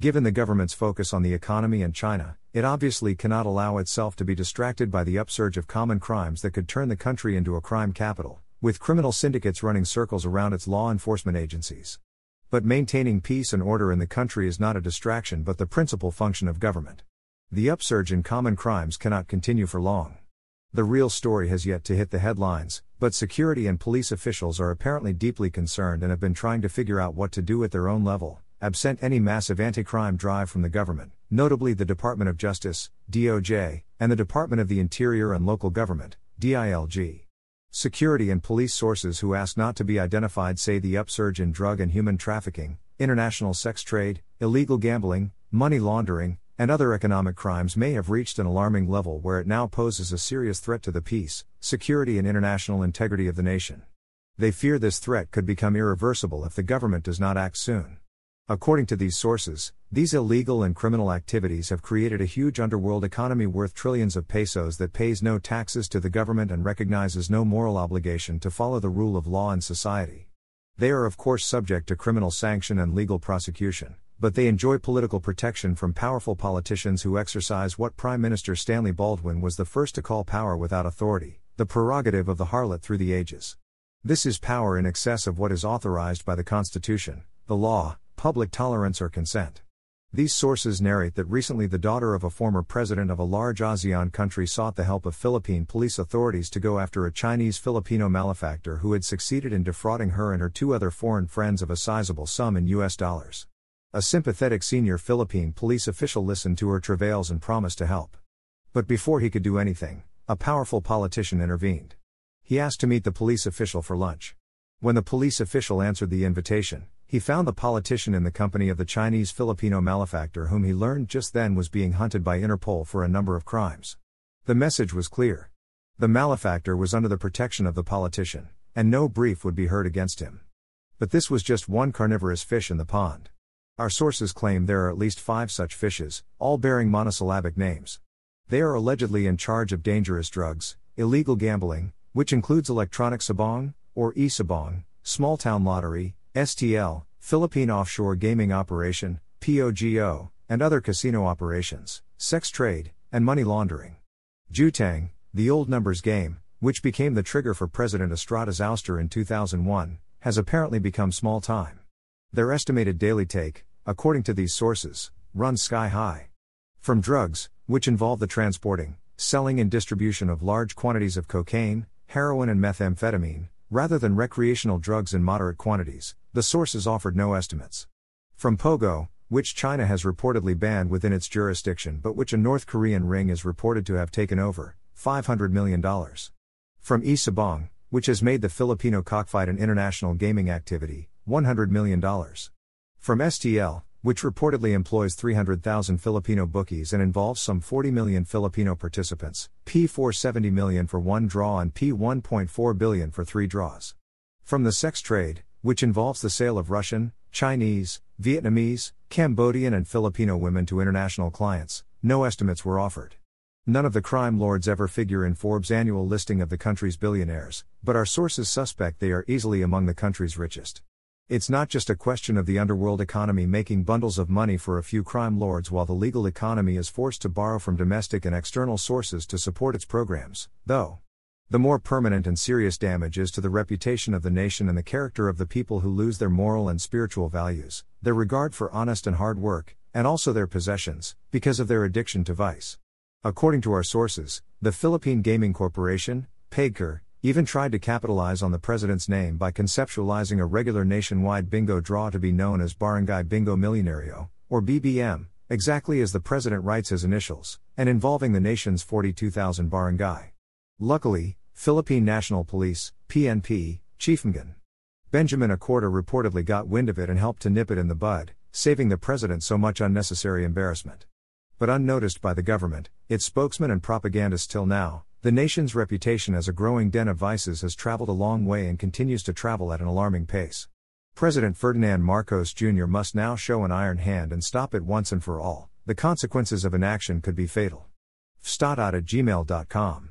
Given the government's focus on the economy and China, it obviously cannot allow itself to be distracted by the upsurge of common crimes that could turn the country into a crime capital, with criminal syndicates running circles around its law enforcement agencies. But maintaining peace and order in the country is not a distraction but the principal function of government. The upsurge in common crimes cannot continue for long. The real story has yet to hit the headlines, but security and police officials are apparently deeply concerned and have been trying to figure out what to do at their own level, absent any massive anti crime drive from the government, notably the Department of Justice, DOJ, and the Department of the Interior and Local Government, DILG. Security and police sources who ask not to be identified say the upsurge in drug and human trafficking, international sex trade, illegal gambling, money laundering, and other economic crimes may have reached an alarming level where it now poses a serious threat to the peace, security, and international integrity of the nation. They fear this threat could become irreversible if the government does not act soon. According to these sources, these illegal and criminal activities have created a huge underworld economy worth trillions of pesos that pays no taxes to the government and recognizes no moral obligation to follow the rule of law in society. They are, of course, subject to criminal sanction and legal prosecution, but they enjoy political protection from powerful politicians who exercise what Prime Minister Stanley Baldwin was the first to call power without authority, the prerogative of the harlot through the ages. This is power in excess of what is authorized by the Constitution, the law, public tolerance or consent. These sources narrate that recently the daughter of a former president of a large ASEAN country sought the help of Philippine police authorities to go after a Chinese Filipino malefactor who had succeeded in defrauding her and her two other foreign friends of a sizable sum in US dollars. A sympathetic senior Philippine police official listened to her travails and promised to help. But before he could do anything, a powerful politician intervened. He asked to meet the police official for lunch. When the police official answered the invitation, he found the politician in the company of the Chinese Filipino malefactor whom he learned just then was being hunted by Interpol for a number of crimes. The message was clear. The malefactor was under the protection of the politician, and no brief would be heard against him. But this was just one carnivorous fish in the pond. Our sources claim there are at least five such fishes, all bearing monosyllabic names. They are allegedly in charge of dangerous drugs, illegal gambling, which includes electronic sabong, or e-sabong, small town lottery, STL, Philippine Offshore Gaming Operation, POGO, and other casino operations, sex trade, and money laundering. Jueteng, the old numbers game, which became the trigger for President Estrada's ouster in 2001, has apparently become small time. Their estimated daily take, according to these sources, runs sky high. From drugs, which involve the transporting, selling, and distribution of large quantities of cocaine, heroin, and methamphetamine, rather than recreational drugs in moderate quantities, the sources offered no estimates. From Pogo, which China has reportedly banned within its jurisdiction but which a North Korean ring is reported to have taken over, $500 million. From e-sabong, which has made the Filipino cockfight an international gaming activity, $100 million. From STL, which reportedly employs 300,000 Filipino bookies and involves some 40 million Filipino participants, P470 million for one draw and P1.4 billion for three draws. From the sex trade, which involves the sale of Russian, Chinese, Vietnamese, Cambodian, and Filipino women to international clients, no estimates were offered. None of the crime lords ever figure in Forbes' annual listing of the country's billionaires, but our sources suspect they are easily among the country's richest. It's not just a question of the underworld economy making bundles of money for a few crime lords while the legal economy is forced to borrow from domestic and external sources to support its programs, though. The more permanent and serious damage is to the reputation of the nation and the character of the people who lose their moral and spiritual values, their regard for honest and hard work, and also their possessions, because of their addiction to vice. According to our sources, the Philippine Gaming Corporation, PAGCOR, even tried to capitalize on the president's name by conceptualizing a regular nationwide bingo draw to be known as Barangay Bingo Millionario, or BBM, exactly as the president writes his initials, and involving the nation's 42,000 barangay. Luckily, Philippine National Police, PNP, Chief Mgan. Benjamin Acorda reportedly got wind of it and helped to nip it in the bud, saving the president so much unnecessary embarrassment. But unnoticed by the government, its spokesman and propagandist till now, The nation's reputation as a growing den of vices has traveled a long way and continues to travel at an alarming pace. President Ferdinand Marcos Jr. must now show an iron hand and stop it once and for all. The consequences of inaction could be fatal. fstat at gmail.com.